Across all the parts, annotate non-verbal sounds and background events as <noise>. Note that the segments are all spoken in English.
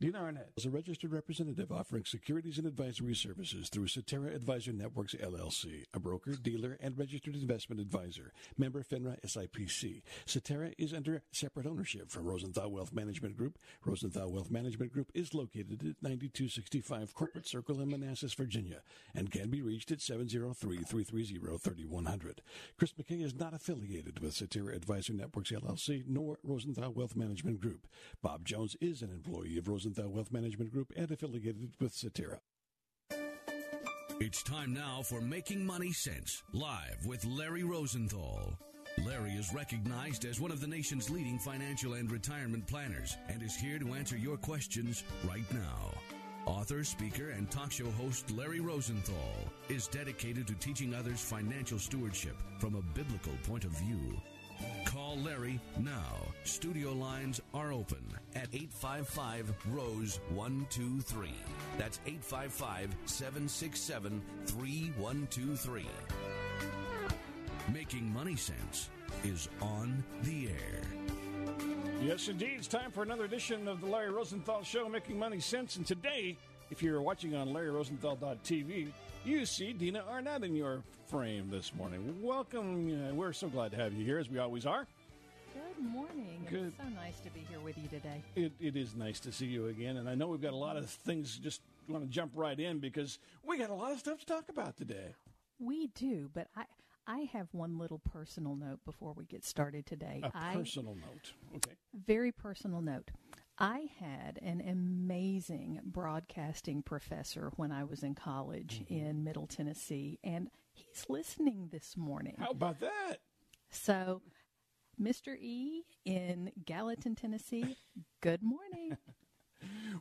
Dina Arnett is a registered representative offering securities and advisory services through Cetera Advisor Networks LLC, a broker, dealer, and registered investment advisor. Member FINRA SIPC. Cetera is under separate ownership from Rosenthal Wealth Management Group. Rosenthal Wealth Management Group is located at 9265 Corporate Circle in Manassas, Virginia, and can be reached at 703-330-3100. Chris McKay is not affiliated with Cetera Advisor Networks LLC nor Rosenthal Wealth Management Group. Bob Jones is an employee of Rosenthal Rosenthal Wealth Management Group and affiliated with Cetera. It's time now for Making Money Sense, live with Larry Rosenthal. Larry is recognized as one of the nation's leading financial and retirement planners and is here to answer your questions right now. Author, speaker, and talk show host Larry Rosenthal is dedicated to teaching others financial stewardship from a biblical point of view. Call Larry now. Studio lines are open at 855 Rose 123. That's 855 767 3123. Making Money Sense is on the air. Yes, indeed. It's time for another edition of the Larry Rosenthal Show, Making Money Sense. And today, if you're watching on LarryRosenthal.tv, you see Dina Arnett in your frame this morning. Welcome. Uh, we're so glad to have you here, as we always are. Good morning. Good. It's so nice to be here with you today. It, it is nice to see you again. And I know we've got a lot of things, just want to jump right in because we got a lot of stuff to talk about today. We do, but I I have one little personal note before we get started today. A I, personal note. Okay. very personal note. I had an amazing broadcasting professor when I was in college Mm-hmm. in Middle Tennessee, and he's listening this morning. How about that? So, Mr. E in Gallatin, Tennessee, good morning. <laughs>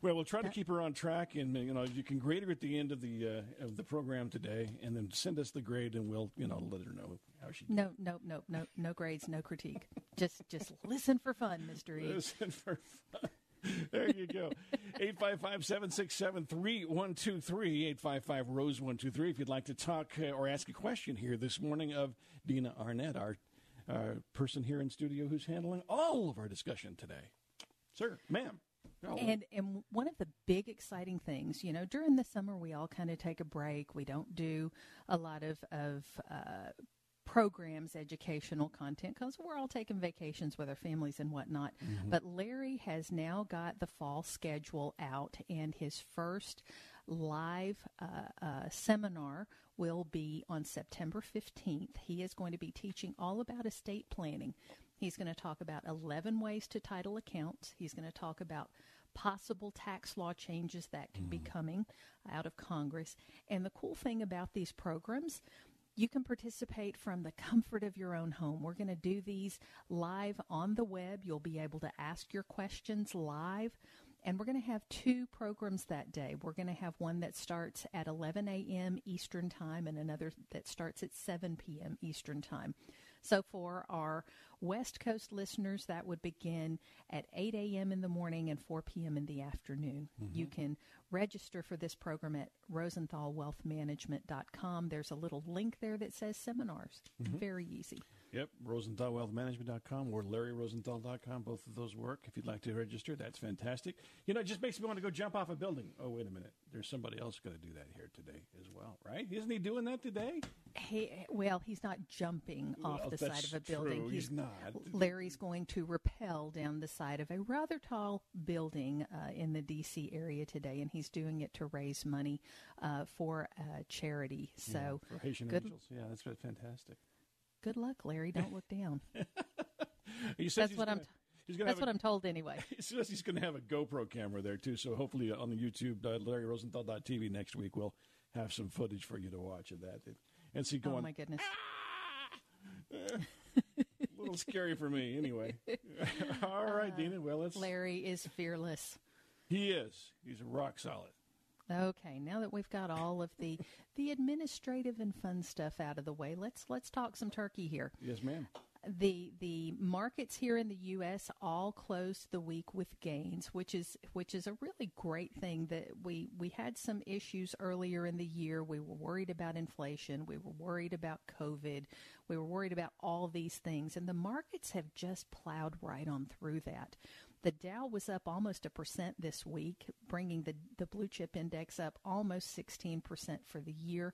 Well, we'll try to keep her on track, and you know, you can grade her at the end of the uh, of the program today, and then send us the grade, and we'll you know let her know how she did. No, no, no, no, no grades, no critique. Just, just listen for fun, Mr. E. Listen for fun. <laughs> There you go. 855 767 3123. 855 Rose 123. If you'd like to talk uh, or ask a question here this morning of Dina Arnett, our person here in studio who's handling all of our discussion today. Sir, ma'am. Oh, And and one of the big exciting things, you know, during the summer we all kind of take a break. We don't do a lot of of uh, programs, educational content, because we're all taking vacations with our families and whatnot. But Larry has now got the fall schedule out, and his first live uh, uh, seminar will be on September 15th. He is going to be teaching all about estate planning. He's going to talk about 11 ways to title accounts. He's going to talk about possible tax law changes that could be coming out of Congress. And the cool thing about these programs, you can participate from the comfort of your own home. We're going to do these live on the web. You'll be able to ask your questions live. And we're going to have two programs that day. We're going to have one that starts at 11 a.m. Eastern Time and another that starts at 7 p.m. Eastern Time. So for our West Coast listeners, that would begin at 8 a.m. in the morning and 4 p.m. in the afternoon. Mm-hmm. You can register for this program at rosenthalwealthmanagement.com. There's a little link there that says seminars. Mm-hmm. Very easy. Yep, RosenthalWealthManagement.com or LarryRosenthal.com. Both of those work. If you'd like to register, that's fantastic. You know, it just makes me want to go jump off a building. Oh, wait a minute. There's somebody else going to do that here today as well, right? Isn't he doing that today? He, well, he's not jumping off Well, the side of a building. true. He's not. Larry's going to rappel down the side of a rather tall building uh, in the D.C. area today, and he's doing it to raise money uh, for uh, charity. So, For Haitian good, Angels. Yeah, that's fantastic. Good luck, Larry. Don't look down. <laughs> He says That's what I'm. he's That's have what I'm told anyway. <laughs> He says he's going to have a GoPro camera there too. So hopefully uh, on the YouTube, uh, LarryRosenthal.tv next week, we'll have some footage for you to watch of that and see going. Oh my goodness. Ah! <laughs> A little scary for me anyway. All right, uh, Dina. Well, let's. Larry is fearless. He is. He's rock solid. Okay, now that we've got all of the the administrative and fun stuff out of the way, let's let's talk some turkey here. Yes, ma'am. The the markets here in the US all closed the week with gains, which is which is a really great thing that we we had some issues earlier in the year. We were worried about inflation, we were worried about COVID, we were worried about all these things and the markets have just plowed right on through that. The Dow was up almost a percent this week, bringing the, the blue chip index up almost 16% for the year.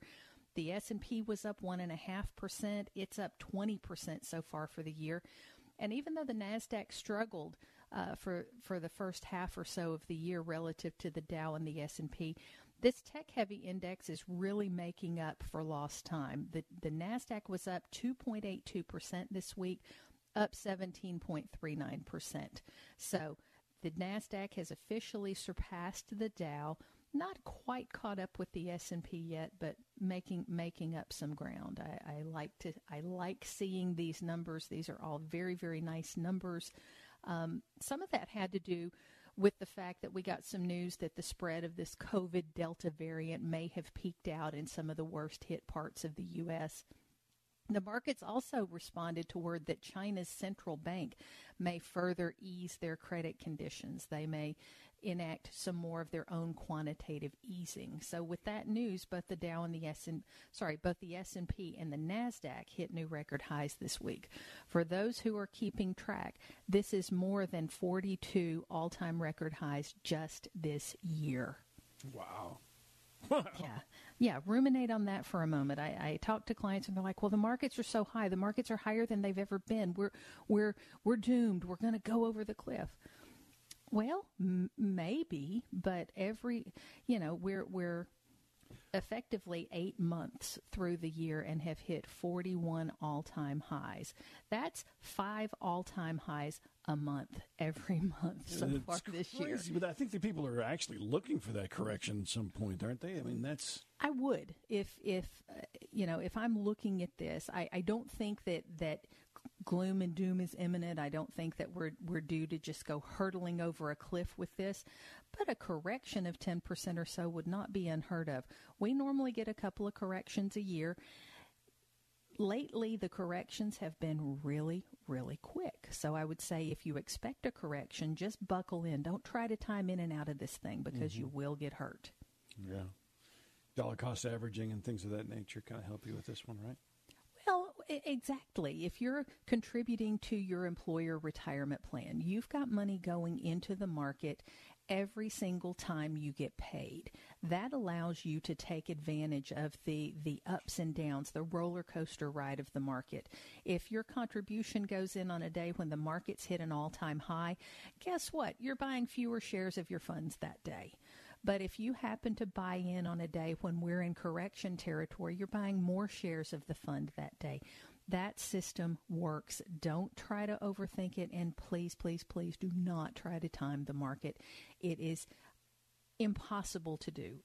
The S&P was up 1.5%. It's up 20% so far for the year. And even though the NASDAQ struggled uh, for, for the first half or so of the year relative to the Dow and the S&P, this tech-heavy index is really making up for lost time. The, the NASDAQ was up 2.82% this week, up 17.39%. So the Nasdaq has officially surpassed the Dow, not quite caught up with the S&P yet, but making making up some ground. I, I like to I like seeing these numbers. These are all very very nice numbers. Um, some of that had to do with the fact that we got some news that the spread of this COVID Delta variant may have peaked out in some of the worst hit parts of the U.S. The markets also responded to word that China's central bank may further ease their credit conditions. They may enact some more of their own quantitative easing. So with that news, both the Dow and the S and sorry, both the S&P and the Nasdaq hit new record highs this week. For those who are keeping track, this is more than 42 all-time record highs just this year. Wow. yeah. <laughs> Yeah. Ruminate on that for a moment. I, I talk to clients and they're like, well, the markets are so high. The markets are higher than they've ever been. We're, we're, we're doomed. We're going to go over the cliff. Well, m- maybe, but every, you know, we're, we're, effectively eight months through the year and have hit 41 all time highs. That's five all time highs a month every <laughs> month so it's far this crazy, year. But I think the people are actually looking for that correction at some point, aren't they? I mean, that's. I would if if uh, you know if I'm looking at this, I, I don't think that that gloom and doom is imminent. I don't think that we're we're due to just go hurtling over a cliff with this, but a correction of 10% or so would not be unheard of. We normally get a couple of corrections a year. Lately, the corrections have been really, really quick. So I would say if you expect a correction, just buckle in. Don't try to time in and out of this thing because mm-hmm. you will get hurt. Yeah. Dollar cost averaging and things of that nature kind of help you with this one, right? Exactly. If you're contributing to your employer retirement plan, you've got money going into the market every single time you get paid. That allows you to take advantage of the, the ups and downs, the roller coaster ride of the market. If your contribution goes in on a day when the market's hit an all time high, guess what? You're buying fewer shares of your funds that day. But if you happen to buy in on a day when we're in correction territory, you're buying more shares of the fund that day. That system works. Don't try to overthink it. And please, please, please do not try to time the market. It is impossible to do.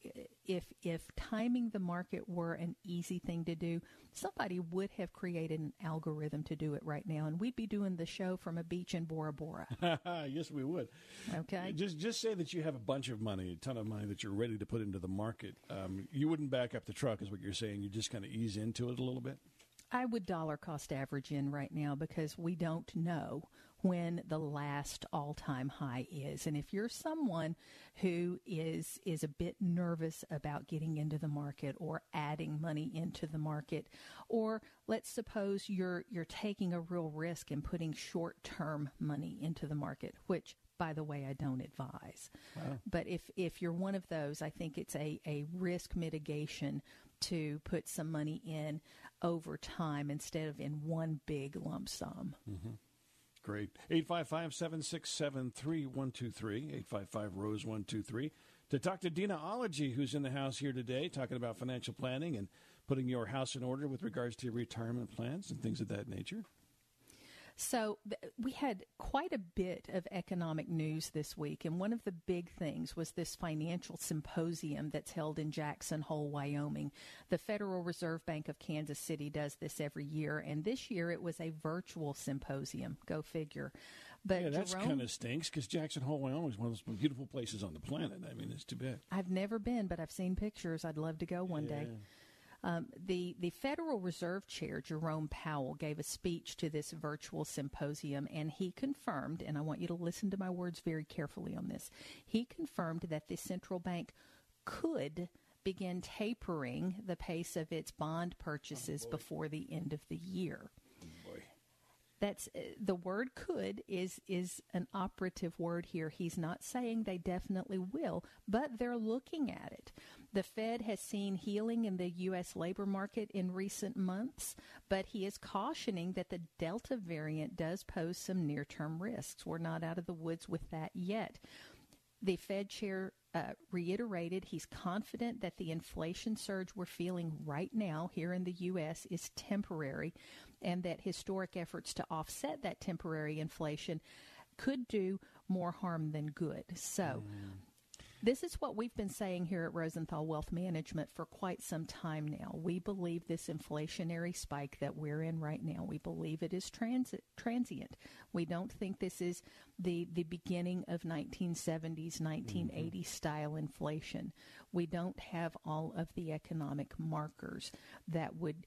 If if timing the market were an easy thing to do, somebody would have created an algorithm to do it right now, and we'd be doing the show from a beach in Bora Bora. <laughs> yes, we would. Okay. Just just say that you have a bunch of money, a ton of money that you're ready to put into the market. Um, you wouldn't back up the truck, is what you're saying. You just kind of ease into it a little bit. I would dollar cost average in right now because we don't know when the last all-time high is. And if you're someone who is is a bit nervous about getting into the market or adding money into the market, or let's suppose you're you're taking a real risk and putting short-term money into the market, which by the way, I don't advise. Wow. But if, if you're one of those, I think it's a, a risk mitigation to put some money in over time instead of in one big lump sum. Mm-hmm. Great. 855 767 3123. 855 Rose 123. To talk to Dina Ology, who's in the house here today, talking about financial planning and putting your house in order with regards to your retirement plans and things of that nature. So th- we had quite a bit of economic news this week, and one of the big things was this financial symposium that's held in Jackson Hole, Wyoming. The Federal Reserve Bank of Kansas City does this every year, and this year it was a virtual symposium. Go figure. But yeah, that's Jerome, kind of stinks because Jackson Hole, Wyoming is one of those beautiful places on the planet. I mean, it's too bad. I've never been, but I've seen pictures. I'd love to go one day. Um, the the Federal Reserve Chair Jerome Powell gave a speech to this virtual symposium, and he confirmed. And I want you to listen to my words very carefully on this. He confirmed that the central bank could begin tapering the pace of its bond purchases before the end of the year. That's uh, the word could is is an operative word here. He's not saying they definitely will, but they're looking at it. The Fed has seen healing in the US labor market in recent months, but he is cautioning that the Delta variant does pose some near-term risks. We're not out of the woods with that yet. The Fed chair uh, reiterated he's confident that the inflation surge we're feeling right now here in the U.S. is temporary and that historic efforts to offset that temporary inflation could do more harm than good. So, this is what we've been saying here at Rosenthal Wealth Management for quite some time now. We believe this inflationary spike that we're in right now, we believe it is transit, transient. We don't think this is the, the beginning of 1970s, 1980s mm-hmm. style inflation. We don't have all of the economic markers that would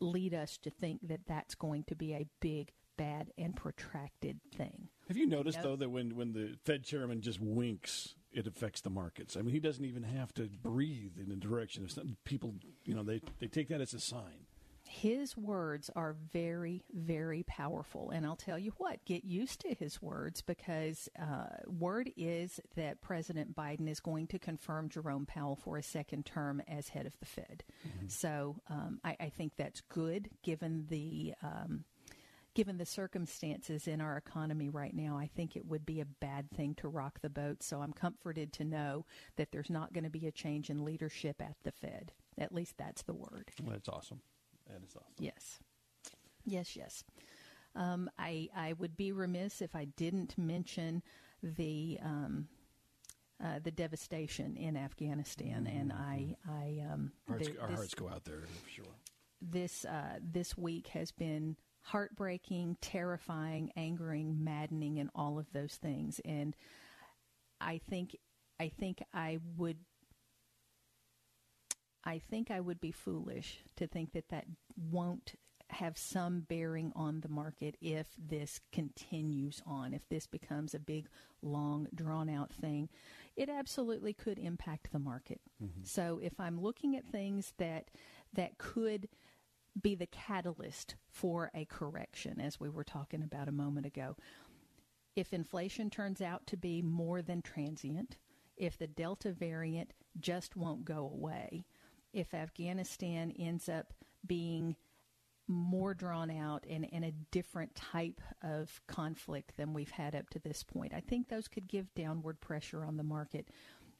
lead us to think that that's going to be a big, bad, and protracted thing. Have you noticed Nope. though that when when the Fed chairman just winks, it affects the markets? I mean, he doesn't even have to breathe in the direction of something. People, you know, they they take that as a sign. His words are very, very powerful. And I'll tell you what, get used to his words because uh, word is that President Biden is going to confirm Jerome Powell for a second term as head of the Fed. So um, I, I think that's good given the. Um, Given the circumstances in our economy right now, I think it would be a bad thing to rock the boat. So I'm comforted to know that there's not going to be a change in leadership at the Fed. At least that's the word. Well, that's awesome. That is awesome. Yes. Yes, yes. Um, I, I would be remiss if I didn't mention the um, uh, the devastation in Afghanistan, and I, I um, Hearts, the- our this, hearts go out there for sure. this uh, this week has been heartbreaking, terrifying, angering, maddening, and all of those things. And I think I think I would I think I would be foolish to think that that won't have some bearing on the market if this continues on, if this becomes a big, long, drawn out thing. It absolutely could impact the market. Mm-hmm. So if I'm looking at things that that could be the catalyst for a correction, as we were talking about a moment ago, if inflation turns out to be more than transient, if the Delta variant just won't go away, if Afghanistan ends up being more drawn out and, and a different type of conflict than we've had up to this point, I think those could give downward pressure on the market.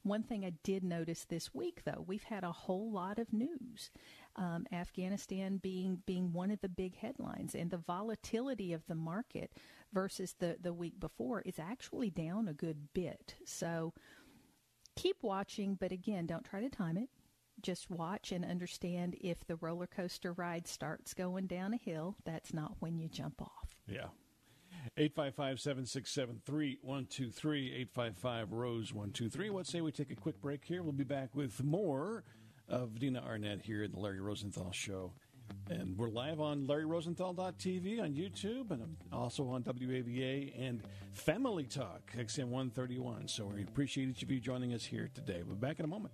One thing I did notice this week, though, we've had a whole lot of news. Um, Afghanistan being being one of the big headlines, and the volatility of the market versus the the week before is actually down a good bit. So keep watching, but again, don't try to time it. Just watch and understand if the roller coaster ride starts going down a hill, that's not when you jump off. Yeah. 855 767 3123. 855 Rose 123. What say we take a quick break here? We'll be back with more of Dina Arnett here in the Larry Rosenthal Show. And we're live on LarryRosenthal.tv on YouTube and also on WAVA and Family Talk, XM 131. So we appreciate each of you joining us here today. We'll be back in a moment.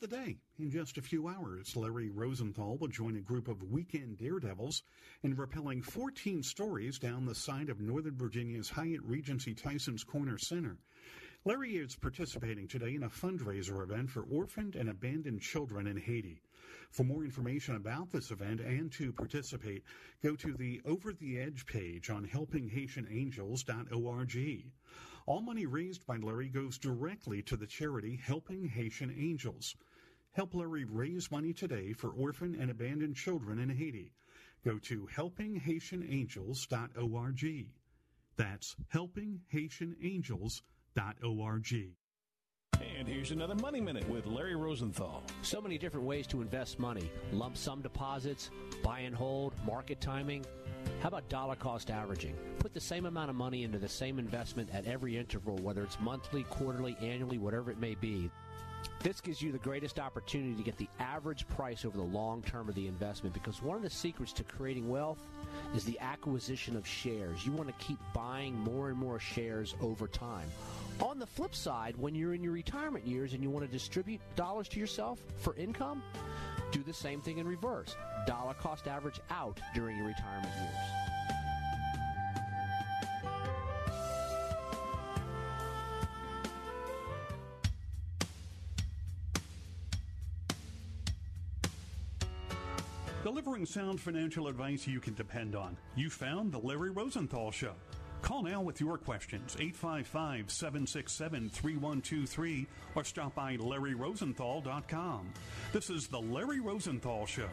The day. In just a few hours, Larry Rosenthal will join a group of weekend daredevils in rappelling 14 stories down the side of Northern Virginia's Hyatt Regency Tysons Corner Center. Larry is participating today in a fundraiser event for orphaned and abandoned children in Haiti. For more information about this event and to participate, go to the Over the Edge page on helpinghaitianangels.org. All money raised by Larry goes directly to the charity Helping Haitian Angels. Help Larry raise money today for orphan and abandoned children in Haiti. Go to helpinghaitianangels.org. That's helpinghaitianangels.org. And here's another Money Minute with Larry Rosenthal. So many different ways to invest money lump sum deposits, buy and hold, market timing. How about dollar cost averaging? Put the same amount of money into the same investment at every interval, whether it's monthly, quarterly, annually, whatever it may be. This gives you the greatest opportunity to get the average price over the long term of the investment because one of the secrets to creating wealth is the acquisition of shares. You want to keep buying more and more shares over time. On the flip side, when you're in your retirement years and you want to distribute dollars to yourself for income, do the same thing in reverse. Dollar cost average out during your retirement years. Delivering sound financial advice you can depend on. You found The Larry Rosenthal Show. Call now with your questions, 855 767 3123, or stop by LarryRosenthal.com. This is The Larry Rosenthal Show.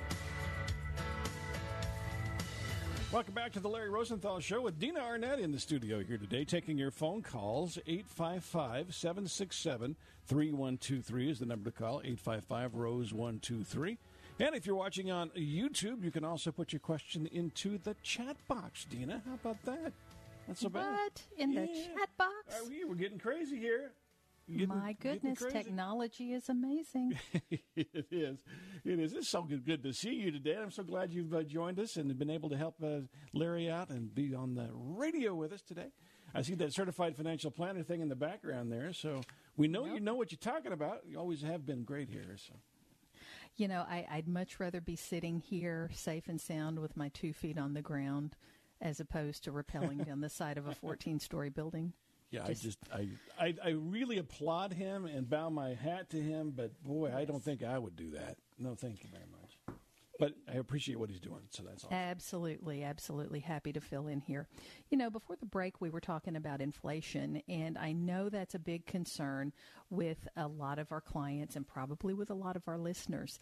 Welcome back to the Larry Rosenthal Show with Dina Arnett in the studio here today, taking your phone calls. 855 767 3123 is the number to call. 855 Rose 123. And if you're watching on YouTube, you can also put your question into the chat box, Dina. How about that? That's so bad. What? In the chat box? We, we're getting crazy here. Getting- My goodness, technology is amazing. <laughs> it is. It is. It's so good, good to see you today. I'm so glad you've uh, joined us and been able to help uh, Larry out and be on the radio with us today. I see that certified financial planner thing in the background there, so we know you know what you're talking about. You always have been great here. So You know, I, I'd much rather be sitting here safe and sound with my two feet on the ground as opposed to rappelling down the side of a 14 story building. yeah, Just- I just I, I I really applaud him and bow my hat to him, but boy, I don't think I would do that. No, thank you very much. But I appreciate what he's doing, so that's all. Absolutely, absolutely happy to fill in here. You know, before the break, we were talking about inflation, and I know that's a big concern with a lot of our clients and probably with a lot of our listeners.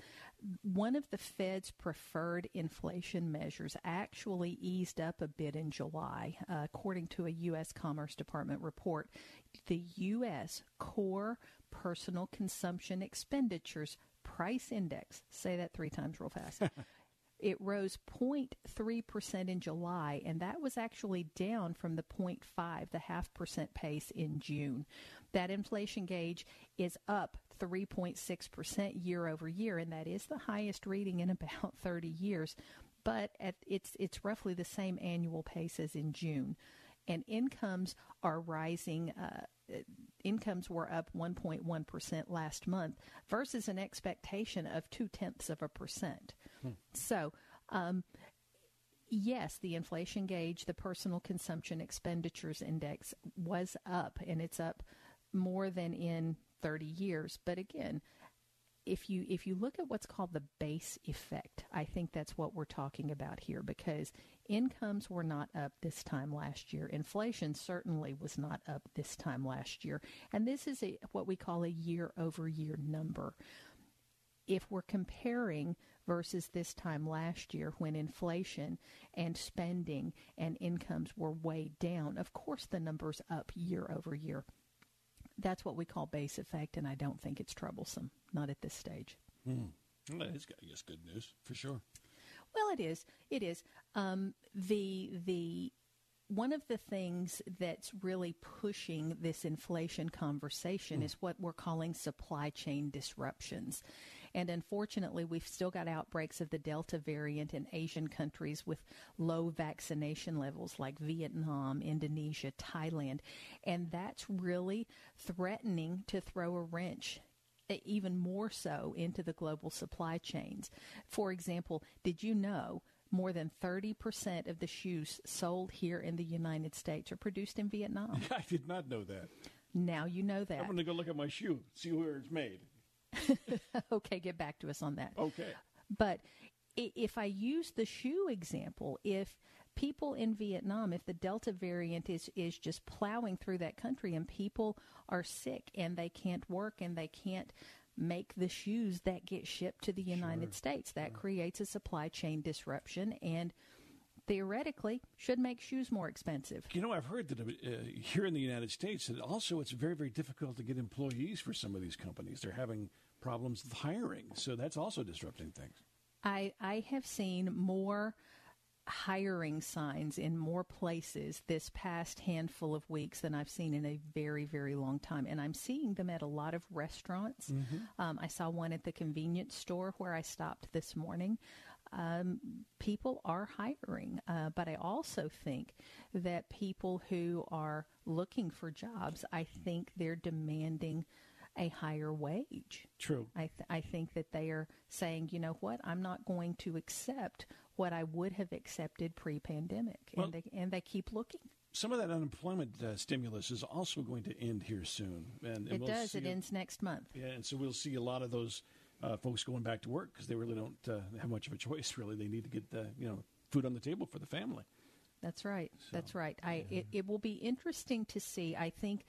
One of the Fed's preferred inflation measures actually eased up a bit in July, uh, according to a U.S. Commerce Department report. The U.S. core personal consumption expenditures price index, say that three times real fast. <laughs> It rose 0.3% in July, and that was actually down from the 0.5, the half percent pace in June. That inflation gauge is up 3.6% year over year, and that is the highest reading in <laughs> about 30 years. But at, it's it's roughly the same annual pace as in June, and incomes are rising. Uh, incomes were up 1.1% last month versus an expectation of two tenths of a percent. So, um, yes, the inflation gauge, the personal consumption expenditures index was up, and it's up more than in 30 years. But again, if you if you look at what's called the base effect, I think that's what we're talking about here because incomes were not up this time last year. Inflation certainly was not up this time last year, and this is a what we call a year over year number. If we're comparing versus this time last year when inflation and spending and incomes were way down, of course the number's up year over year. That's what we call base effect, and I don't think it's troublesome. Not at this stage. Hmm. Well, it's, I guess good news for sure. Well, it is. It is. Um, the the one of the things that's really pushing this inflation conversation is what we're calling supply chain disruptions. And unfortunately, we've still got outbreaks of the Delta variant in Asian countries with low vaccination levels like Vietnam, Indonesia, Thailand. And that's really threatening to throw a wrench even more so into the global supply chains. For example, did you know more than 30% of the shoes sold here in the United States are produced in Vietnam? <laughs> I did not know that. Now you know that. I'm going to go look at my shoe, see where it's made. <laughs> okay, get back to us on that. Okay. But if I use the shoe example, if people in Vietnam, if the Delta variant is, is just plowing through that country and people are sick and they can't work and they can't make the shoes that get shipped to the United sure. States, that sure. creates a supply chain disruption and theoretically should make shoes more expensive. You know, I've heard that uh, here in the United States, that also it's very, very difficult to get employees for some of these companies. They're having problems with hiring, so that's also disrupting things. I I have seen more hiring signs in more places this past handful of weeks than I've seen in a very, very long time. And I'm seeing them at a lot of restaurants. Mm-hmm. Um, I saw one at the convenience store where I stopped this morning. Um, people are hiring, uh, but I also think that people who are looking for jobs, I think they're demanding a higher wage. True. I, th- I think that they are saying, you know what, I'm not going to accept what I would have accepted pre-pandemic, well, and they and they keep looking. Some of that unemployment uh, stimulus is also going to end here soon, and, and it we'll does. It ends next month. Yeah, and so we'll see a lot of those uh, folks going back to work because they really don't uh, have much of a choice. <laughs> Really, they need to get the you know food on the table for the family. That's right. So, That's right. I yeah. it, it will be interesting to see. I think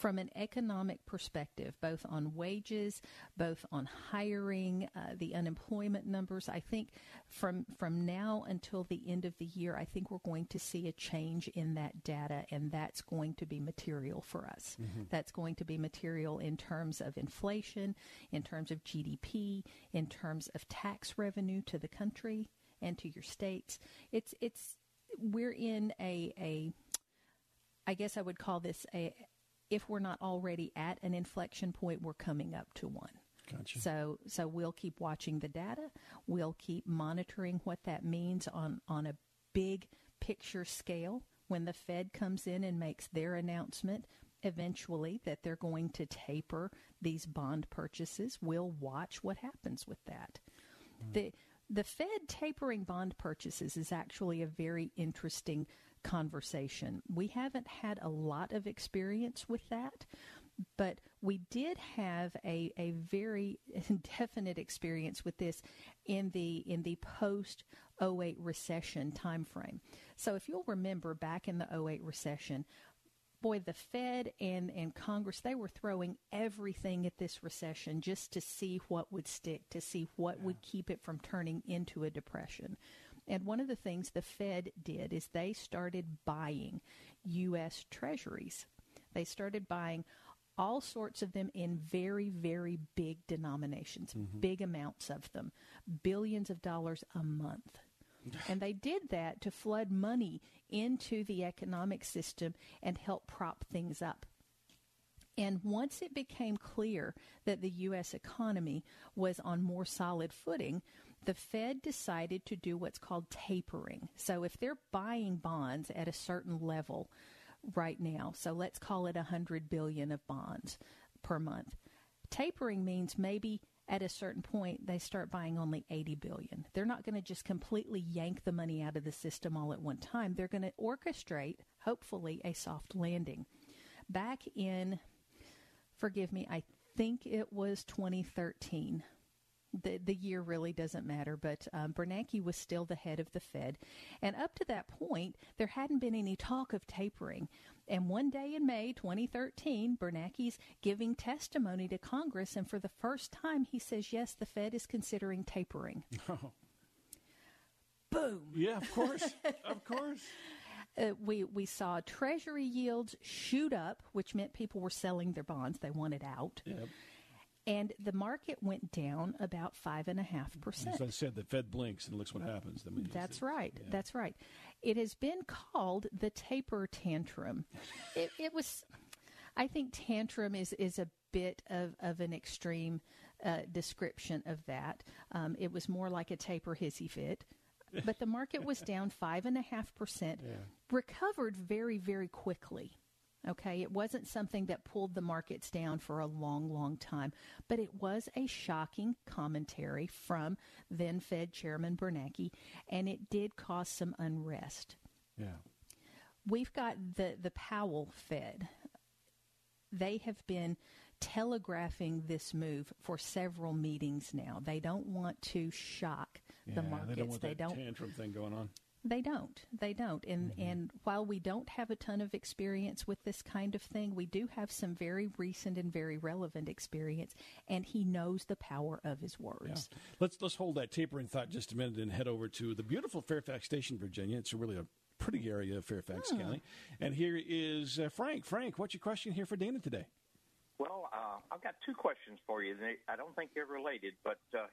from an economic perspective, both on wages, both on hiring, uh, the unemployment numbers. I think from from now until the end of the year, I think we're going to see a change in that data, and that's going to be material for us. Mm-hmm. That's going to be material in terms of inflation, in terms of GDP, in terms of tax revenue to the country and to your states. It's it's we're in a a I guess I would call this a if we're not already at an inflection point, we're coming up to one. Gotcha. So, so we'll keep watching the data. We'll keep monitoring what that means on on a big picture scale. When the Fed comes in and makes their announcement, eventually that they're going to taper these bond purchases, we'll watch what happens with that. Mm. The the Fed tapering bond purchases is actually a very interesting conversation. We haven't had a lot of experience with that, but we did have a, a very <laughs> definite experience with this in the in the post 08 recession timeframe. So if you'll remember back in the 08 recession, boy, the Fed and, and Congress, they were throwing everything at this recession just to see what would stick, to see what yeah. would keep it from turning into a depression. And one of the things the Fed did is they started buying U.S. treasuries. They started buying all sorts of them in very, very big denominations, mm-hmm. big amounts of them, billions of dollars a month. <laughs> and they did that to flood money into the economic system and help prop things up. And once it became clear that the U.S. economy was on more solid footing, the Fed decided to do what's called tapering. So if they're buying bonds at a certain level right now, so let's call it 100 billion of bonds per month. Tapering means maybe at a certain point they start buying only 80 billion. They're not going to just completely yank the money out of the system all at one time. They're going to orchestrate hopefully a soft landing. Back in forgive me, I think it was 2013 the the year really doesn't matter, but um, Bernanke was still the head of the Fed, and up to that point, there hadn't been any talk of tapering. And one day in May 2013, Bernanke's giving testimony to Congress, and for the first time, he says, "Yes, the Fed is considering tapering." <laughs> Oh. Boom! Yeah, of course, <laughs> of course. Uh, we we saw Treasury yields shoot up, which meant people were selling their bonds; they wanted out. Yep and the market went down about five and a half percent. As I said, the Fed blinks and looks what happens. I mean, That's right. Yeah. That's right. It has been called the taper tantrum. <laughs> it, it, was, I think, tantrum is is a bit of of an extreme uh, description of that. Um, it was more like a taper hissy fit. But the market was <laughs> down five and a half percent, recovered very, very quickly Okay, it wasn't something that pulled the markets down for a long, long time, but it was a shocking commentary from then Fed Chairman Bernanke, and it did cause some unrest. Yeah. We've got the, the Powell Fed. They have been telegraphing this move for several meetings now. They don't want to shock yeah, the markets. They don't want they that don't tantrum thing going on. They don't. They don't. And Mm-hmm. and while we don't have a ton of experience with this kind of thing, we do have some very recent and very relevant experience. And he knows the power of his Yeah. words. Let's let's hold that tapering thought just a minute and head over to the beautiful Fairfax Station, Virginia. It's a really a pretty area of Fairfax County. And here is uh, Frank. Frank, what's your question here for Dana today? Well, uh, I've got two questions for you. I don't think they're related, but uh,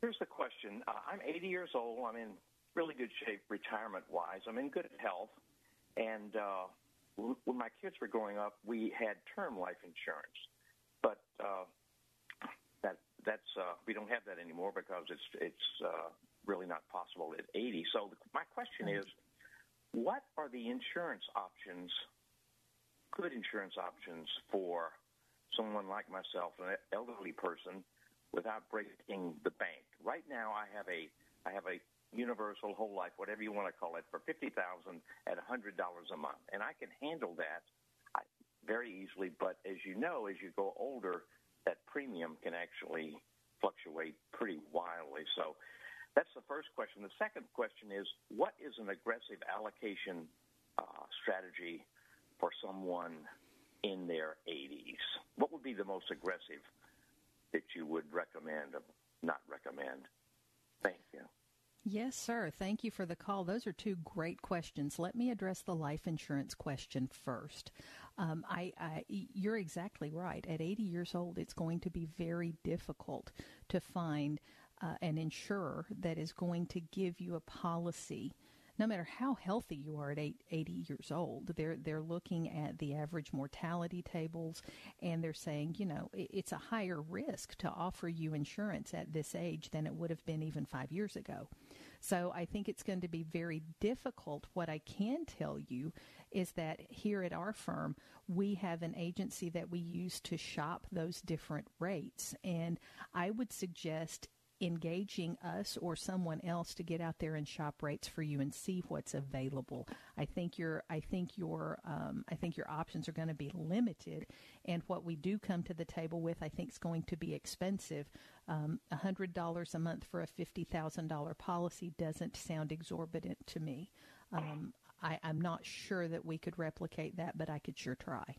here's the question. Uh, I'm 80 years old. I'm in really good shape retirement wise. I'm in good health. And uh, when my kids were growing up, we had term life insurance. But uh, that that's uh, we don't have that anymore because it's it's uh, really not possible at 80. So the, my question is, what are the insurance options, good insurance options for someone like myself, an elderly person, without breaking the bank? Right now, I have a I have a universal whole life, whatever you want to call it, for fifty thousand at a hundred dollars a month, and I can handle that very easily. But as you know, as you go older, that premium can actually fluctuate pretty wildly. So that's the first question. The second question is, what is an aggressive allocation uh, strategy for someone in their 80s? What would be the most aggressive that you would recommend or not recommend? Thank you. Yes, sir. Thank you for the call. Those are two great questions. Let me address the life insurance question first. Um, I, I, you're exactly right. At 80 years old, it's going to be very difficult to find uh, an insurer that is going to give you a policy. No matter how healthy you are at eight, 80 years old, they're they're looking at the average mortality tables, and they're saying, you know, it, it's a higher risk to offer you insurance at this age than it would have been even five years ago. So I think it's going to be very difficult. What I can tell you is that here at our firm, we have an agency that we use to shop those different rates. And I would suggest engaging us or someone else to get out there and shop rates for you and see what's available. I think your I think your um, I think your options are going to be limited, and what we do come to the table with I think is going to be expensive. Um, hundred dollars a month for a fifty thousand dollar policy doesn't sound exorbitant to me. Um, I, I'm not sure that we could replicate that, but I could sure try.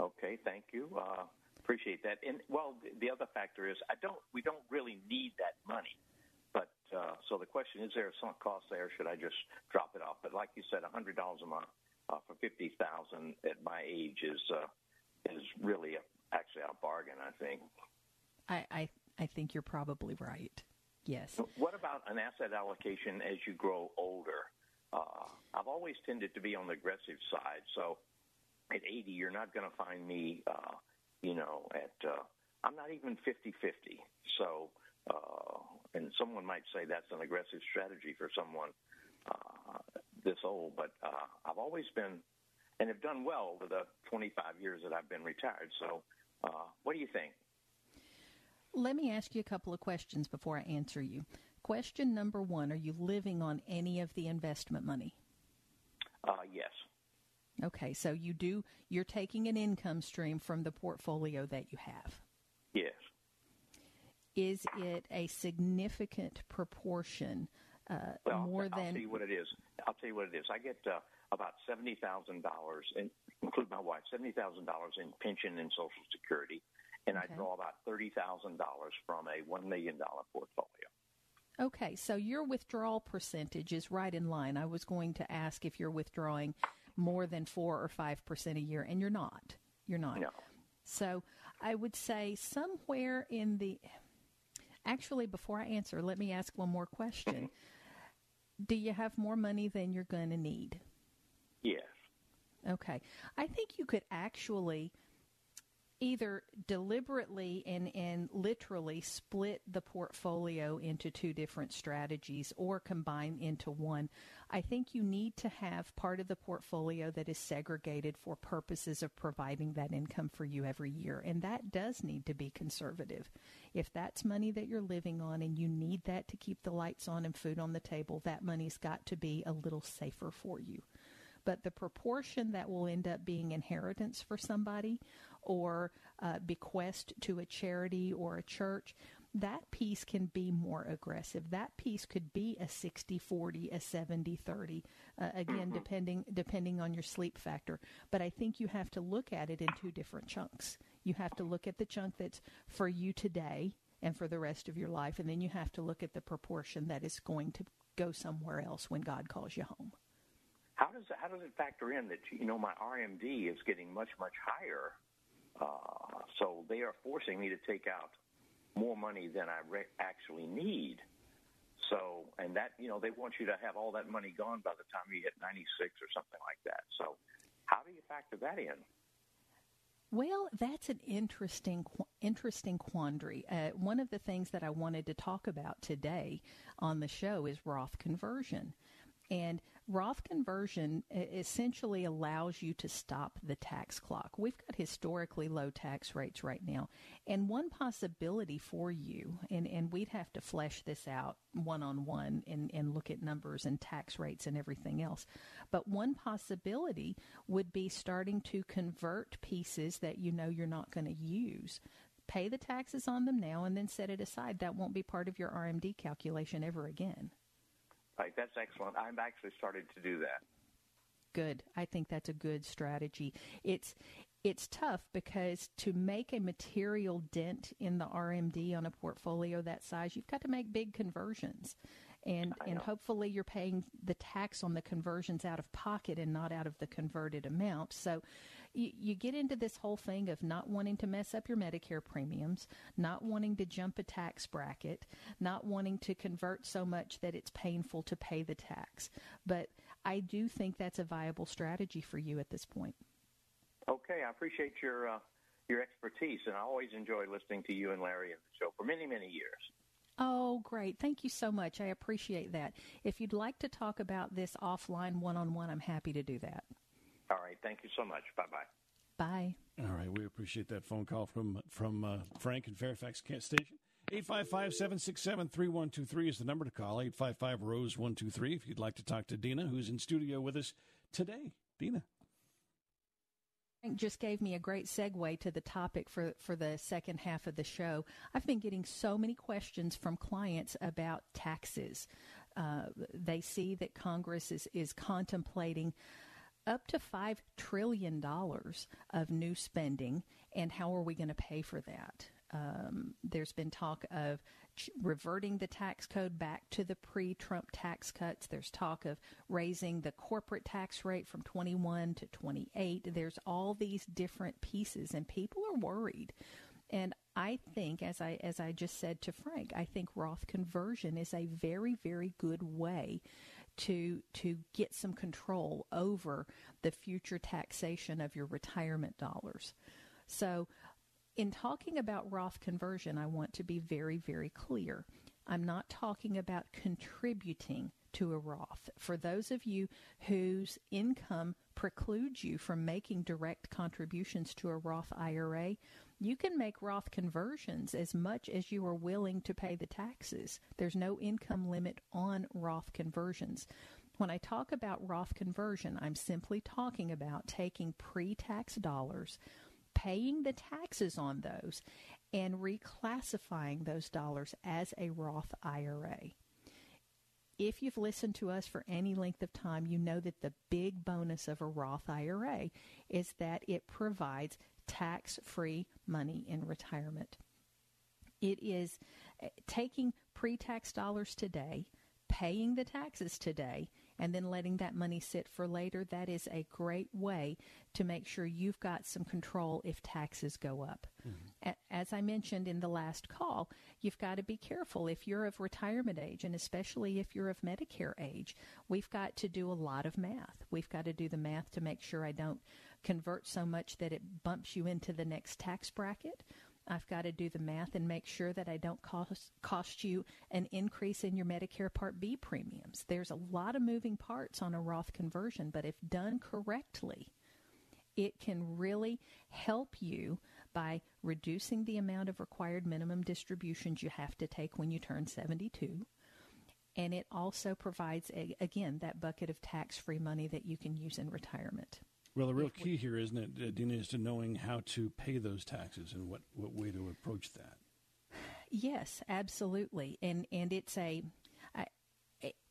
Okay, thank you. Uh, appreciate that. And well, the- the other factor is I don't. We don't really need that money. But uh, so the question is: there some cost there? Should I just drop it off? But like you said, a hundred dollars a month uh, for fifty thousand at my age is uh, is really a, actually a bargain. I think. I, I I think you're probably right. Yes. What about an asset allocation as you grow older? Uh, I've always tended to be on the aggressive side. So at 80, you're not going to find me, uh, you know, at, uh, I'm not even 50 50. So, uh, and someone might say that's an aggressive strategy for someone uh, this old, but uh, I've always been and have done well over the 25 years that I've been retired. So, uh, what do you think? Let me ask you a couple of questions before I answer you. Question number one Are you living on any of the investment money? Okay, so you do, you're taking an income stream from the portfolio that you have. Yes. Is it a significant proportion, uh, Well, more I'll than. tell you what it is. I'll tell you what it is. I get uh, about seventy thousand dollars, include my wife, seventy thousand dollars in pension and Social Security, and Okay. I draw about thirty thousand dollars from a one million dollar portfolio. Okay, so your withdrawal percentage is right in line. I was going to ask if you're withdrawing more than 4 or 5% a year, and you're not. You're not. No. So I would say somewhere in the. Actually, before I answer, let me ask one more question. Mm-hmm. Do you have more money than you're going to need? Yes. Okay. I think you could actually, either deliberately and, and literally split the portfolio into two different strategies or combine into one. I think you need to have part of the portfolio that is segregated for purposes of providing that income for you every year. And that does need to be conservative. If that's money that you're living on and you need that to keep the lights on and food on the table, that money's got to be a little safer for you but the proportion that will end up being inheritance for somebody or uh, bequest to a charity or a church, that piece can be more aggressive. That piece could be a 60-40, a 70-30, uh, again mm-hmm. depending depending on your sleep factor. But I think you have to look at it in two different chunks. You have to look at the chunk that's for you today and for the rest of your life, and then you have to look at the proportion that is going to go somewhere else when God calls you home. How does how does it factor in that you know my RMD is getting much much higher uh, so they are forcing me to take out more money than I re- actually need. So, and that, you know, they want you to have all that money gone by the time you hit 96 or something like that. So, how do you factor that in? Well, that's an interesting, interesting quandary. Uh, one of the things that I wanted to talk about today on the show is Roth conversion. And Roth conversion essentially allows you to stop the tax clock. We've got historically low tax rates right now. And one possibility for you, and, and we'd have to flesh this out one on one and look at numbers and tax rates and everything else. But one possibility would be starting to convert pieces that you know you're not going to use pay the taxes on them now and then set it aside. That won't be part of your RMD calculation ever again. Right, that's excellent. I've actually started to do that. Good. I think that's a good strategy. It's it's tough because to make a material dent in the RMD on a portfolio that size, you've got to make big conversions and and hopefully you're paying the tax on the conversions out of pocket and not out of the converted amount. So you, you get into this whole thing of not wanting to mess up your Medicare premiums, not wanting to jump a tax bracket, not wanting to convert so much that it's painful to pay the tax. But I do think that's a viable strategy for you at this point. Okay, I appreciate your uh, your expertise, and I always enjoy listening to you and Larry in the show for many, many years. Oh, great. Thank you so much. I appreciate that. If you'd like to talk about this offline one on one, I'm happy to do that. All right. Thank you so much. Bye bye. Bye. All right. We appreciate that phone call from from uh, Frank in Fairfax Station. 855 767 3123 is the number to call. 855 Rose 123 if you'd like to talk to Dina, who's in studio with us today. Dina Frank just gave me a great segue to the topic for, for the second half of the show. I've been getting so many questions from clients about taxes. Uh, they see that Congress is, is contemplating up to $5 trillion of new spending, and how are we going to pay for that? Um, there's been talk of reverting the tax code back to the pre-Trump tax cuts. There's talk of raising the corporate tax rate from 21 to 28. There's all these different pieces, and people are worried. And I think, as I as I just said to Frank, I think Roth conversion is a very very good way to to get some control over the future taxation of your retirement dollars. So in talking about Roth conversion, I want to be very, very clear. I'm not talking about contributing to a Roth. For those of you whose income precludes you from making direct contributions to a Roth IRA, you can make Roth conversions as much as you are willing to pay the taxes. There's no income limit on Roth conversions. When I talk about Roth conversion, I'm simply talking about taking pre tax dollars paying the taxes on those and reclassifying those dollars as a Roth IRA. If you've listened to us for any length of time, you know that the big bonus of a Roth IRA is that it provides tax free money in retirement. It is eh, taking pre tax dollars today, paying the taxes today, and then letting that money sit for later, that is a great way to make sure you've got some control if taxes go up. Mm-hmm. As I mentioned in the last call, you've got to be careful if you're of retirement age and especially if you're of Medicare age. We've got to do a lot of math. We've got to do the math to make sure I don't convert so much that it bumps you into the next tax bracket. I've got to do the math and make sure that I don't cost cost you an increase in your Medicare Part B premiums. There's a lot of moving parts on a Roth conversion, but if done correctly, it can really help you by reducing the amount of required minimum distributions you have to take when you turn 72. And it also provides, a, again, that bucket of tax free money that you can use in retirement. Well, the real key here, isn't it, uh, Dina, is to knowing how to pay those taxes and what, what way to approach that. Yes, absolutely, and and it's a. I,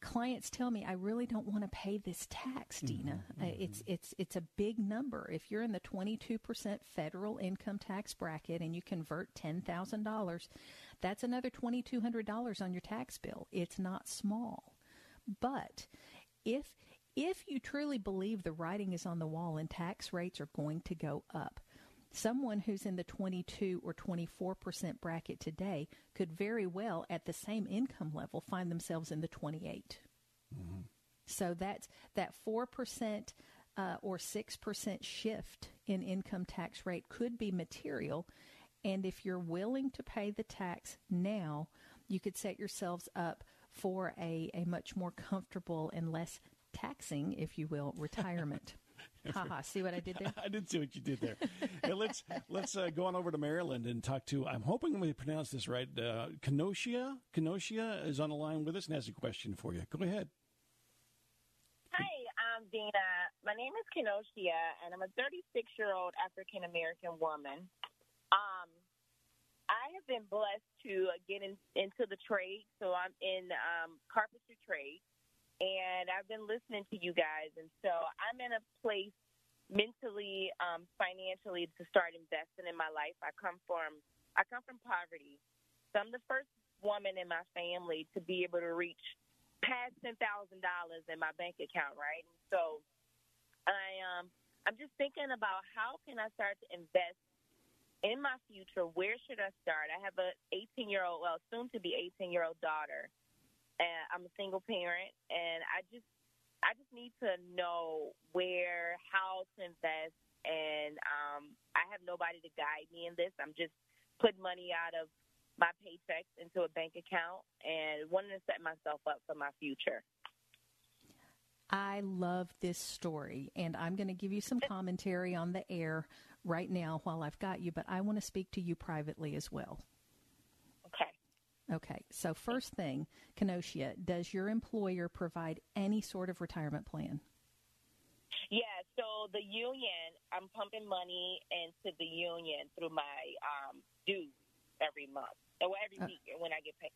clients tell me I really don't want to pay this tax, mm-hmm, Dina. Mm-hmm. Uh, it's it's it's a big number. If you're in the 22% federal income tax bracket and you convert $10,000, that's another $2200 on your tax bill. It's not small. But if if you truly believe the writing is on the wall and tax rates are going to go up, someone who's in the 22 or 24% bracket today could very well, at the same income level, find themselves in the 28. Mm-hmm. So that's that 4% uh, or 6% shift in income tax rate could be material. And if you're willing to pay the tax now, you could set yourselves up for a, a much more comfortable and less taxing, if you will, retirement. <laughs> Haha, see what I did there? <laughs> I did see what you did there. hey, let's let's uh, go on over to Maryland and talk to. I'm hoping we pronounce this right. Uh, Kenosia. Kenosia is on the line with us and has a question for you. Go ahead. Hi, I'm Dina. My name is Kenosia, and I'm a 36 year old African American woman. Um, I have been blessed to get in, into the trade, so I'm in um, carpentry trade and I've been listening to you guys, and so I'm in a place mentally, um, financially to start investing in my life. I come from I come from poverty, so I'm the first woman in my family to be able to reach past ten thousand dollars in my bank account, right? And so I um I'm just thinking about how can I start to invest in my future. Where should I start? I have a 18 year old, well, soon to be 18 year old daughter and I'm a single parent, and I just I just need to know where, how to invest, and um, I have nobody to guide me in this. I'm just putting money out of my paychecks into a bank account and wanting to set myself up for my future. I love this story, and I'm going to give you some <laughs> commentary on the air right now while I've got you, but I want to speak to you privately as well. Okay, so first thing, Kenosia, does your employer provide any sort of retirement plan? Yeah, so the union, I'm pumping money into the union through my um, dues every month, or every uh, week when I get paid.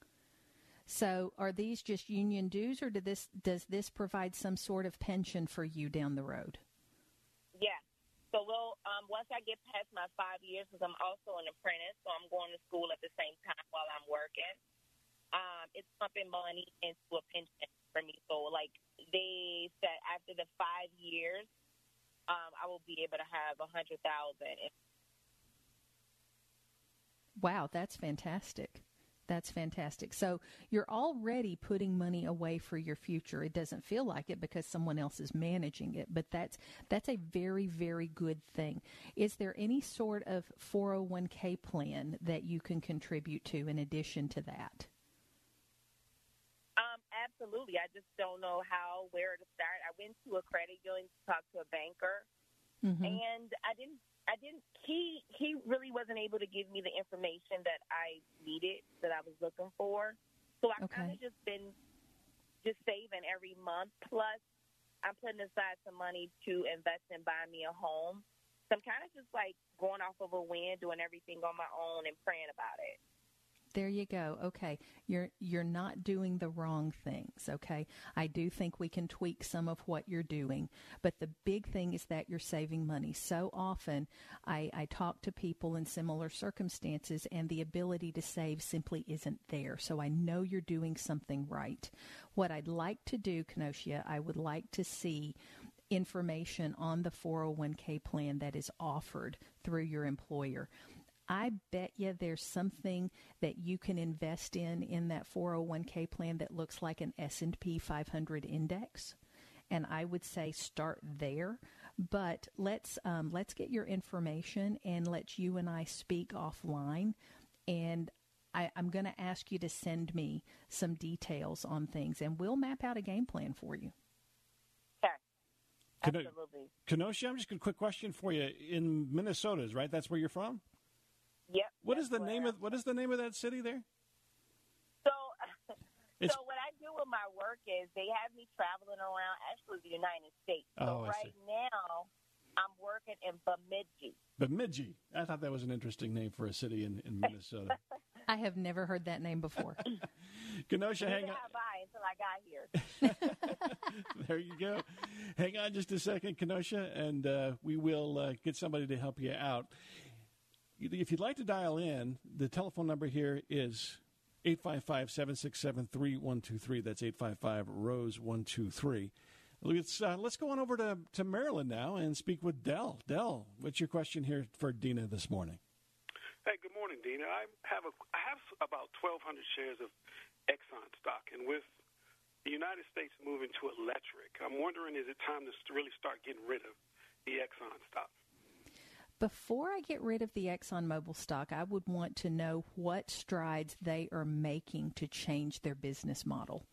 So, are these just union dues, or do this does this provide some sort of pension for you down the road? Yeah. So, we'll um, once I get past my five years, because I'm also an apprentice, so I'm going to school at the same time while I'm working um, it's pumping money into a pension for me. So, like they said, after the five years, um, I will be able to have a hundred thousand. Wow, that's fantastic. That's fantastic. So you're already putting money away for your future. It doesn't feel like it because someone else is managing it, but that's that's a very very good thing. Is there any sort of 401k plan that you can contribute to in addition to that? Um, absolutely. I just don't know how, where to start. I went to a credit union to talk to a banker, mm-hmm. and I didn't. I didn't. He he really wasn't able to give me the information that I needed, that I was looking for. So I okay. kind of just been just saving every month. Plus, I'm putting aside some money to invest and buy me a home. So I'm kind of just like going off of a wind, doing everything on my own and praying about it. There you go. Okay. You're you're not doing the wrong things, okay? I do think we can tweak some of what you're doing, but the big thing is that you're saving money. So often I, I talk to people in similar circumstances and the ability to save simply isn't there. So I know you're doing something right. What I'd like to do, Kenosia, I would like to see information on the 401k plan that is offered through your employer. I bet you there's something that you can invest in in that 401k plan that looks like an S&P 500 index. And I would say start there. But let's um, let's get your information and let you and I speak offline. And I, I'm going to ask you to send me some details on things, and we'll map out a game plan for you. Absolutely. Kenosha, I'm just a quick question for you. In Minnesota, right? That's where you're from. Yep. What is the name of What is the name of that city there? So, <laughs> It's- so what I do with my work is they have me traveling around actually the United States. Oh, so I right now, I'm working in Bemidji. Bemidji. I thought that was an interesting name for a city in, in Minnesota. <laughs> I have never heard that name before. <laughs> Kenosha, hang on. have I until I got here. there you go. Hang on just a second, Kenosha, and uh, we will uh, get somebody to help you out. If you'd like to dial in, the telephone number here is 855 767 3123. That's 855 Rose 123. Let's, uh, let's go on over to, to Maryland now and speak with Dell. Dell, what's your question here for Dina this morning? Hey, good morning, Dina. I have a I have about 1,200 shares of Exxon stock, and with the United States moving to electric, I'm wondering is it time to really start getting rid of the Exxon stock? Before I get rid of the ExxonMobil stock, I would want to know what strides they are making to change their business model.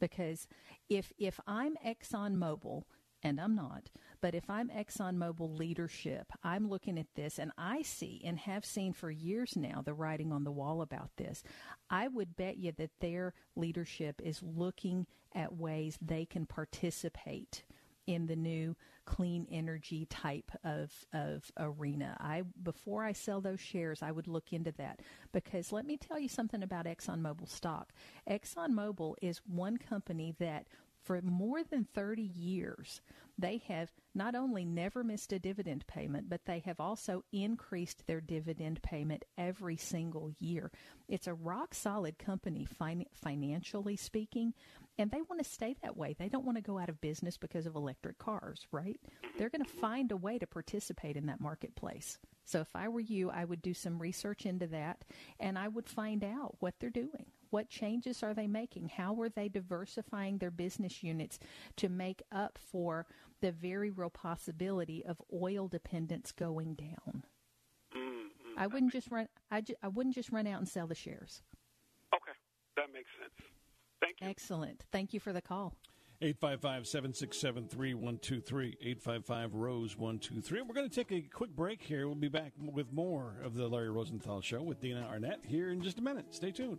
Because if if I'm ExxonMobil, and I'm not, but if I'm ExxonMobil leadership, I'm looking at this and I see and have seen for years now the writing on the wall about this. I would bet you that their leadership is looking at ways they can participate in the new clean energy type of of arena. I before I sell those shares, I would look into that because let me tell you something about ExxonMobil stock. ExxonMobil is one company that for more than 30 years, they have not only never missed a dividend payment, but they have also increased their dividend payment every single year. It's a rock solid company fin- financially speaking, and they want to stay that way. They don't want to go out of business because of electric cars, right? They're going to find a way to participate in that marketplace. So if I were you, I would do some research into that and I would find out what they're doing. What changes are they making? How are they diversifying their business units to make up for the very real possibility of oil dependence going down? Mm-hmm. I wouldn't just run. I, ju- I wouldn't just run out and sell the shares. Okay, that makes sense. Thank you. Excellent. Thank you for the call. 855 767 3123. 855 Rose 123. We're going to take a quick break here. We'll be back with more of the Larry Rosenthal Show with Dina Arnett here in just a minute. Stay tuned.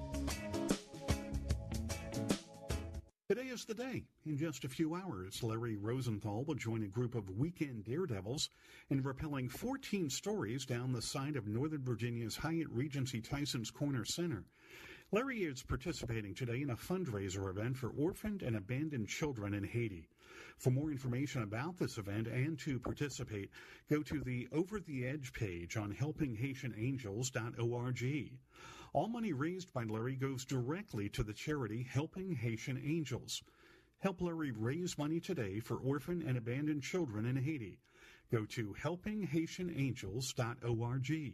Today is the day. In just a few hours, Larry Rosenthal will join a group of weekend daredevils in rappelling 14 stories down the side of Northern Virginia's Hyatt Regency Tyson's Corner Center. Larry is participating today in a fundraiser event for orphaned and abandoned children in Haiti. For more information about this event and to participate, go to the Over the Edge page on helpinghaitianangels.org. All money raised by Larry goes directly to the charity Helping Haitian Angels. Help Larry raise money today for orphan and abandoned children in Haiti. Go to helpinghaitianangels.org.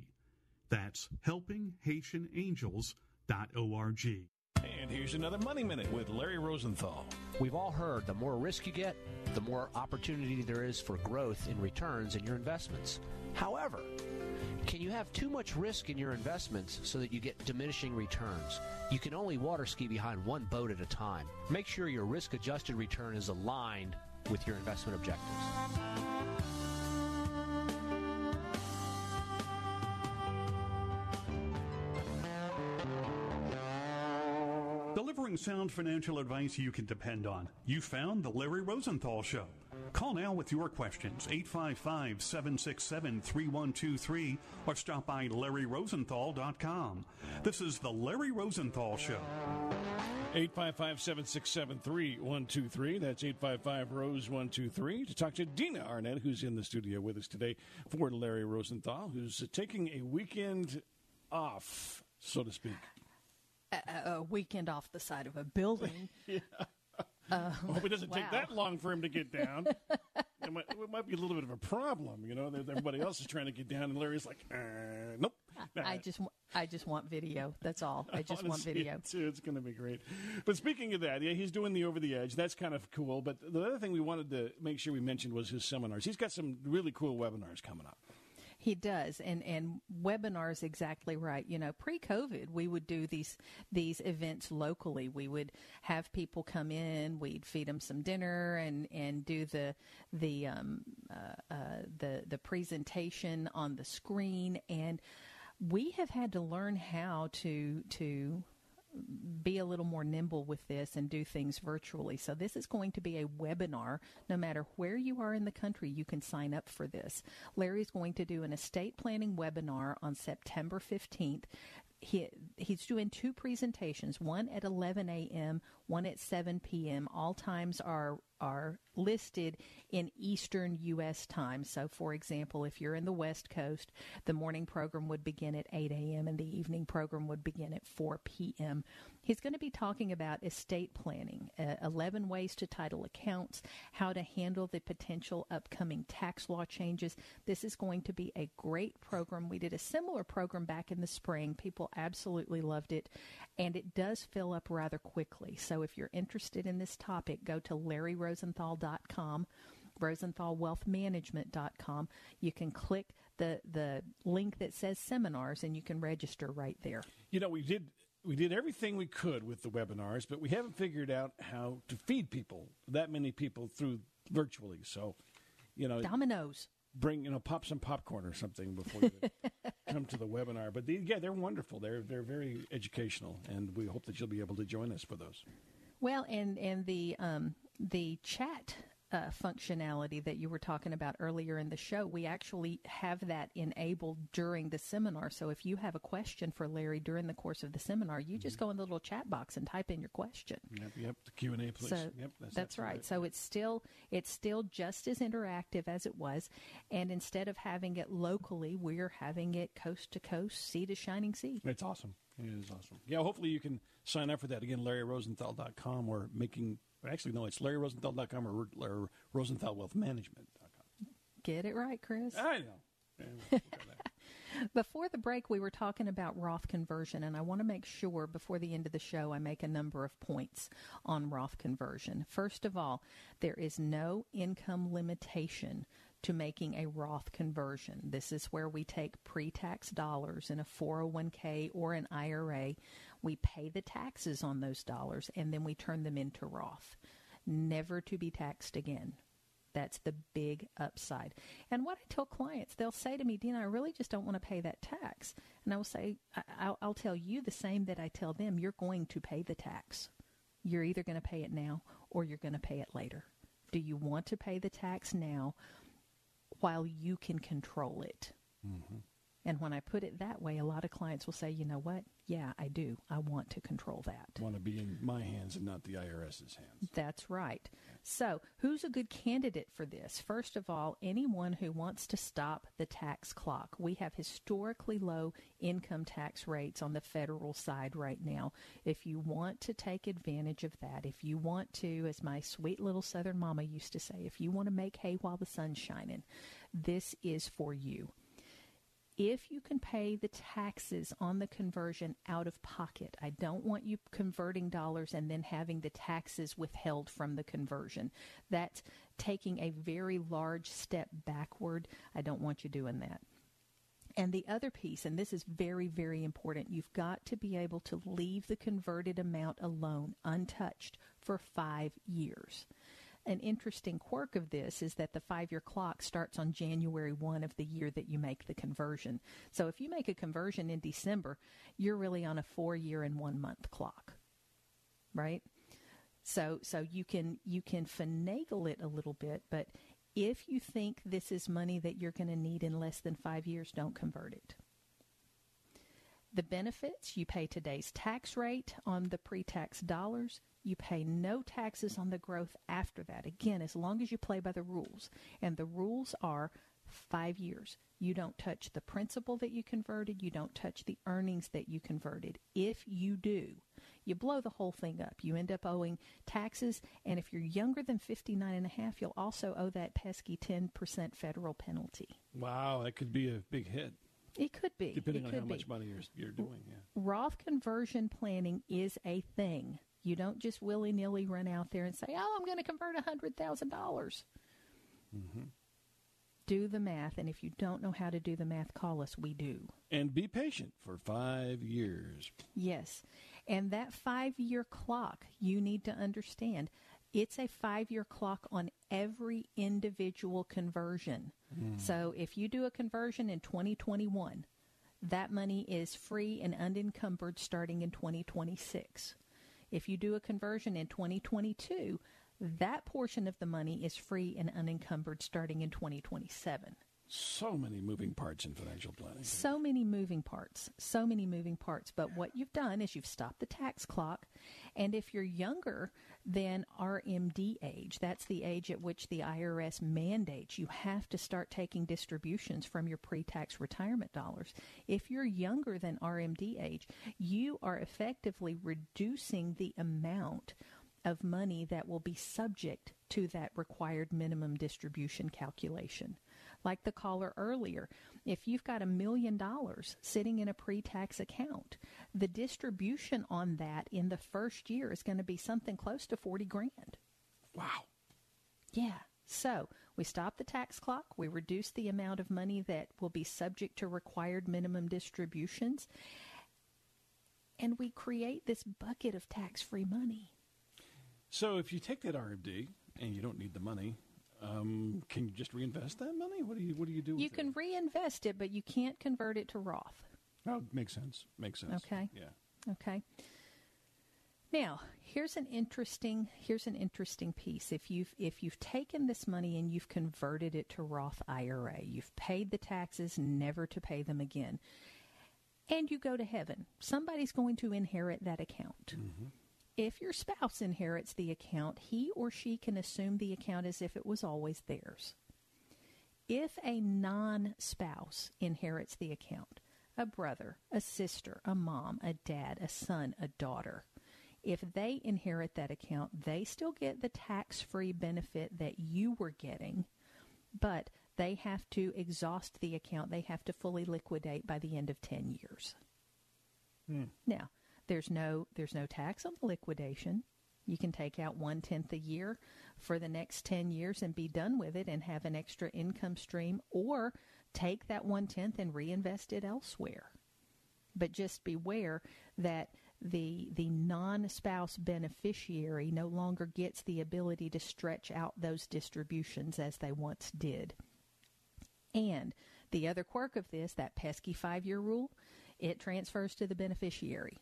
That's helpinghaitianangels.org. And here's another Money Minute with Larry Rosenthal. We've all heard the more risk you get, the more opportunity there is for growth in returns in your investments. However, Can you have too much risk in your investments so that you get diminishing returns? You can only water ski behind one boat at a time. Make sure your risk adjusted return is aligned with your investment objectives. Delivering sound financial advice you can depend on. You found The Larry Rosenthal Show. Call now with your questions, 855 767 3123, or stop by LarryRosenthal.com. This is The Larry Rosenthal Show. 855 767 3123. That's 855 Rose 123. To talk to Dina Arnett, who's in the studio with us today for Larry Rosenthal, who's taking a weekend off, so to speak. A, a weekend off the side of a building. <laughs> yeah. Uh, I hope it doesn't wow. take that long for him to get down. <laughs> it, might, it might be a little bit of a problem, you know. that Everybody else is trying to get down, and Larry's like, uh, "Nope." I just, I just want video. That's all. I just wanna want video. it, <laughs> too. It's going to be great. But speaking of that, yeah, he's doing the over the edge. That's kind of cool. But the other thing we wanted to make sure we mentioned was his seminars. He's got some really cool webinars coming up. He does, and and webinars exactly right. You know, pre-COVID, we would do these these events locally. We would have people come in, we'd feed them some dinner, and and do the the um, uh, uh, the the presentation on the screen. And we have had to learn how to to be a little more nimble with this and do things virtually. So this is going to be a webinar. No matter where you are in the country, you can sign up for this. Larry's going to do an estate planning webinar on September 15th. He, he's doing two presentations, one at 11 a.m., one at 7 p.m. All times are are listed in Eastern U.S. time. So, for example, if you're in the West Coast, the morning program would begin at 8 a.m. and the evening program would begin at 4 p.m. He's going to be talking about estate planning, uh, 11 ways to title accounts, how to handle the potential upcoming tax law changes. This is going to be a great program. We did a similar program back in the spring. People absolutely loved it, and it does fill up rather quickly. So, if you're interested in this topic, go to LarryRosenthal.com. RosenthalWealthManagement.com. You can click the the link that says seminars and you can register right there. You know, we did we did everything we could with the webinars, but we haven't figured out how to feed people that many people through virtually. So, you know, Domino's. Bring you know, pop some popcorn or something before you <laughs> come to the webinar. But the, yeah, they're wonderful. They're they're very educational, and we hope that you'll be able to join us for those. Well, and and the um, the chat uh, functionality that you were talking about earlier in the show, we actually have that enabled during the seminar. So if you have a question for Larry during the course of the seminar, you just go in the little chat box and type in your question. Yep, yep. The Q and A, please. So yep, that's, absolutely right. So it's still it's still just as interactive as it was, and instead of having it locally, we're having it coast to coast, sea to shining sea. It's awesome. It is awesome. Yeah, hopefully you can sign up for that. Again, LarryRosenthal.com or making, actually, no, it's LarryRosenthal.com or, or RosenthalWealthManagement.com. Get it right, Chris. I know. <laughs> Before the break, we were talking about Roth conversion, and I want to make sure before the end of the show I make a number of points on Roth conversion. First of all, there is no income limitation to making a Roth conversion. This is where we take pre tax dollars in a 401k or an IRA. We pay the taxes on those dollars and then we turn them into Roth, never to be taxed again. That's the big upside. And what I tell clients, they'll say to me, Dina, I really just don't want to pay that tax. And I will say, I- I'll, I'll tell you the same that I tell them you're going to pay the tax. You're either going to pay it now or you're going to pay it later. Do you want to pay the tax now while you can control it? Mm-hmm. And when I put it that way, a lot of clients will say, you know what? Yeah, I do. I want to control that. want to be in my hands and not the IRS's hands. That's right. So, who's a good candidate for this? First of all, anyone who wants to stop the tax clock. We have historically low income tax rates on the federal side right now. If you want to take advantage of that, if you want to, as my sweet little southern mama used to say, if you want to make hay while the sun's shining, this is for you if you can pay the taxes on the conversion out of pocket. I don't want you converting dollars and then having the taxes withheld from the conversion. That's taking a very large step backward. I don't want you doing that. And the other piece, and this is very, very important, you've got to be able to leave the converted amount alone, untouched, for five years. An interesting quirk of this is that the five year clock starts on January 1 of the year that you make the conversion. So if you make a conversion in December, you're really on a four year and one month clock, right? So, so you can you can finagle it a little bit, but if you think this is money that you're going to need in less than five years, don't convert it. The benefits you pay today's tax rate on the pre tax dollars. You pay no taxes on the growth after that. Again, as long as you play by the rules. And the rules are five years. You don't touch the principal that you converted. You don't touch the earnings that you converted. If you do, you blow the whole thing up. You end up owing taxes, and if you're younger than 59 and a half, you'll also owe that pesky 10% federal penalty. Wow, that could be a big hit. It could be. Depending it on how be. much money you're, you're doing, yeah. Roth conversion planning is a thing. You don't just willy nilly run out there and say, oh, I'm going to convert $100,000. Mm-hmm. Do the math, and if you don't know how to do the math, call us. We do. And be patient for five years. Yes. And that five year clock, you need to understand, it's a five year clock on every individual conversion. Mm. So if you do a conversion in 2021, that money is free and unencumbered starting in 2026. If you do a conversion in 2022, that portion of the money is free and unencumbered starting in 2027. So many moving parts in financial planning. So many moving parts. So many moving parts. But what you've done is you've stopped the tax clock. And if you're younger than RMD age, that's the age at which the IRS mandates you have to start taking distributions from your pre tax retirement dollars. If you're younger than RMD age, you are effectively reducing the amount of money that will be subject to that required minimum distribution calculation. Like the caller earlier, if you've got a million dollars sitting in a pre tax account, the distribution on that in the first year is going to be something close to 40 grand. Wow. Yeah. So we stop the tax clock, we reduce the amount of money that will be subject to required minimum distributions, and we create this bucket of tax free money. So if you take that RMD and you don't need the money, um, can you just reinvest that money? What do you What do you do? You can reinvest it, but you can't convert it to Roth. Oh, makes sense. Makes sense. Okay. Yeah. Okay. Now, here's an interesting here's an interesting piece. If you've if you've taken this money and you've converted it to Roth IRA, you've paid the taxes never to pay them again. And you go to heaven. Somebody's going to inherit that account. If your spouse inherits the account, he or she can assume the account as if it was always theirs. If a non spouse inherits the account, a brother, a sister, a mom, a dad, a son, a daughter, if they inherit that account, they still get the tax free benefit that you were getting, but they have to exhaust the account. They have to fully liquidate by the end of 10 years. Hmm. Now, there's no there's no tax on the liquidation. You can take out one tenth a year for the next ten years and be done with it and have an extra income stream, or take that one tenth and reinvest it elsewhere. But just beware that the the non spouse beneficiary no longer gets the ability to stretch out those distributions as they once did. And the other quirk of this, that pesky five year rule, it transfers to the beneficiary.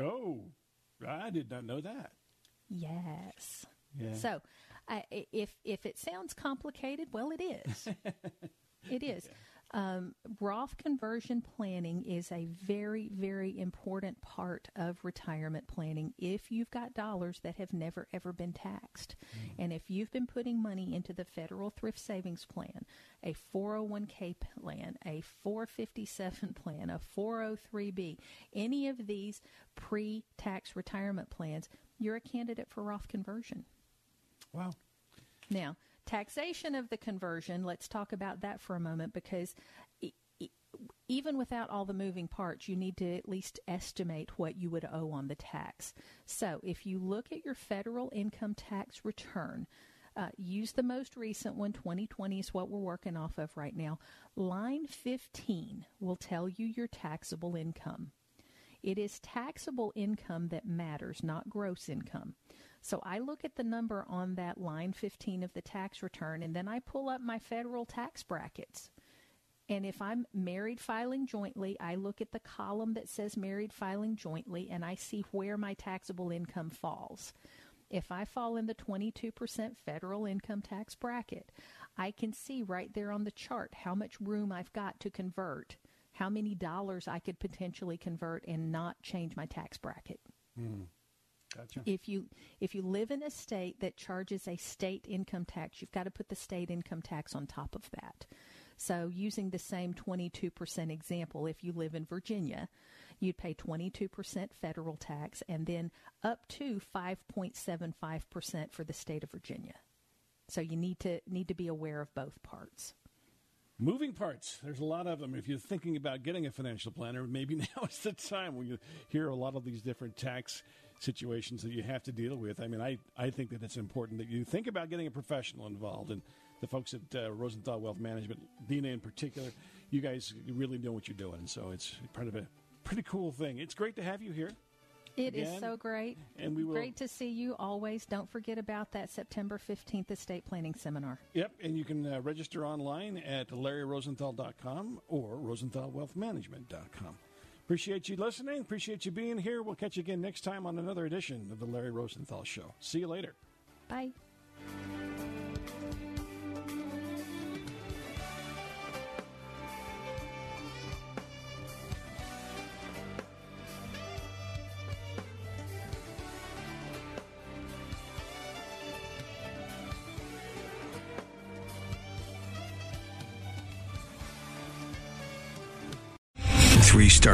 Oh, I did not know that. Yes. Yeah. So, I, if if it sounds complicated, well, it is. <laughs> it is. Um, Roth conversion planning is a very, very important part of retirement planning if you've got dollars that have never, ever been taxed. And if you've been putting money into the Federal Thrift Savings Plan, a 401k plan, a 457 <laughs> plan, a 403b, any of these pre tax retirement plans, you're a candidate for Roth conversion. Wow. Now, taxation of the conversion, let's talk about that for a moment because even without all the moving parts, you need to at least estimate what you would owe on the tax. So, if you look at your federal income tax return, Uh, use the most recent one. 2020 is what we're working off of right now. Line 15 will tell you your taxable income. It is taxable income that matters, not gross income. So I look at the number on that line 15 of the tax return and then I pull up my federal tax brackets. And if I'm married filing jointly, I look at the column that says married filing jointly and I see where my taxable income falls. If I fall in the 22% federal income tax bracket, I can see right there on the chart how much room I've got to convert, how many dollars I could potentially convert and not change my tax bracket. Mm. Gotcha. If you if you live in a state that charges a state income tax, you've got to put the state income tax on top of that. So using the same 22% example, if you live in Virginia, you'd pay 22% federal tax and then up to 5.75% for the state of Virginia. So you need to need to be aware of both parts. Moving parts. There's a lot of them. If you're thinking about getting a financial planner, maybe <laughs> now is the time when you hear a lot of these different tax situations that you have to deal with. I mean, I, I think that it's important that you think about getting a professional involved. And the folks at uh, Rosenthal Wealth Management, Dina in particular, you guys really know what you're doing. So it's part of a pretty cool thing. It's great to have you here. It Again, is so great. And we will, Great to see you always. Don't forget about that September 15th estate planning seminar. Yep, and you can uh, register online at larryrosenthal.com or rosenthalwealthmanagement.com. Appreciate you listening. Appreciate you being here. We'll catch you again next time on another edition of the Larry Rosenthal Show. See you later. Bye.